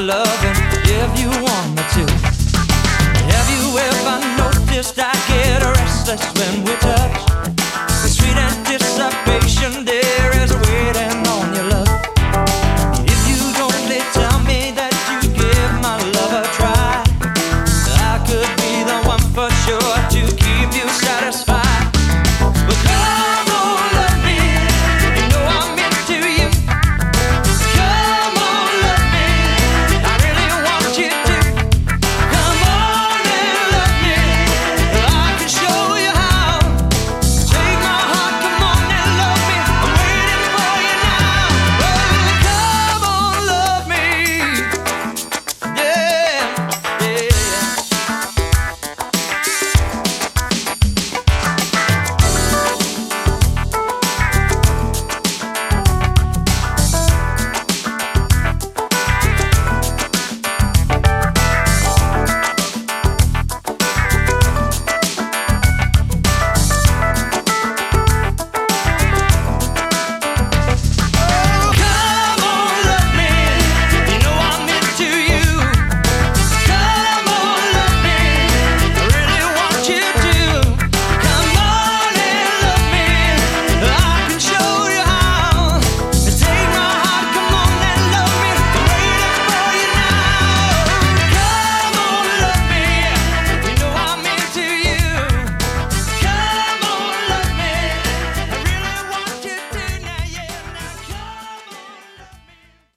loving if you want me to. Have you ever noticed I get restless when we touch?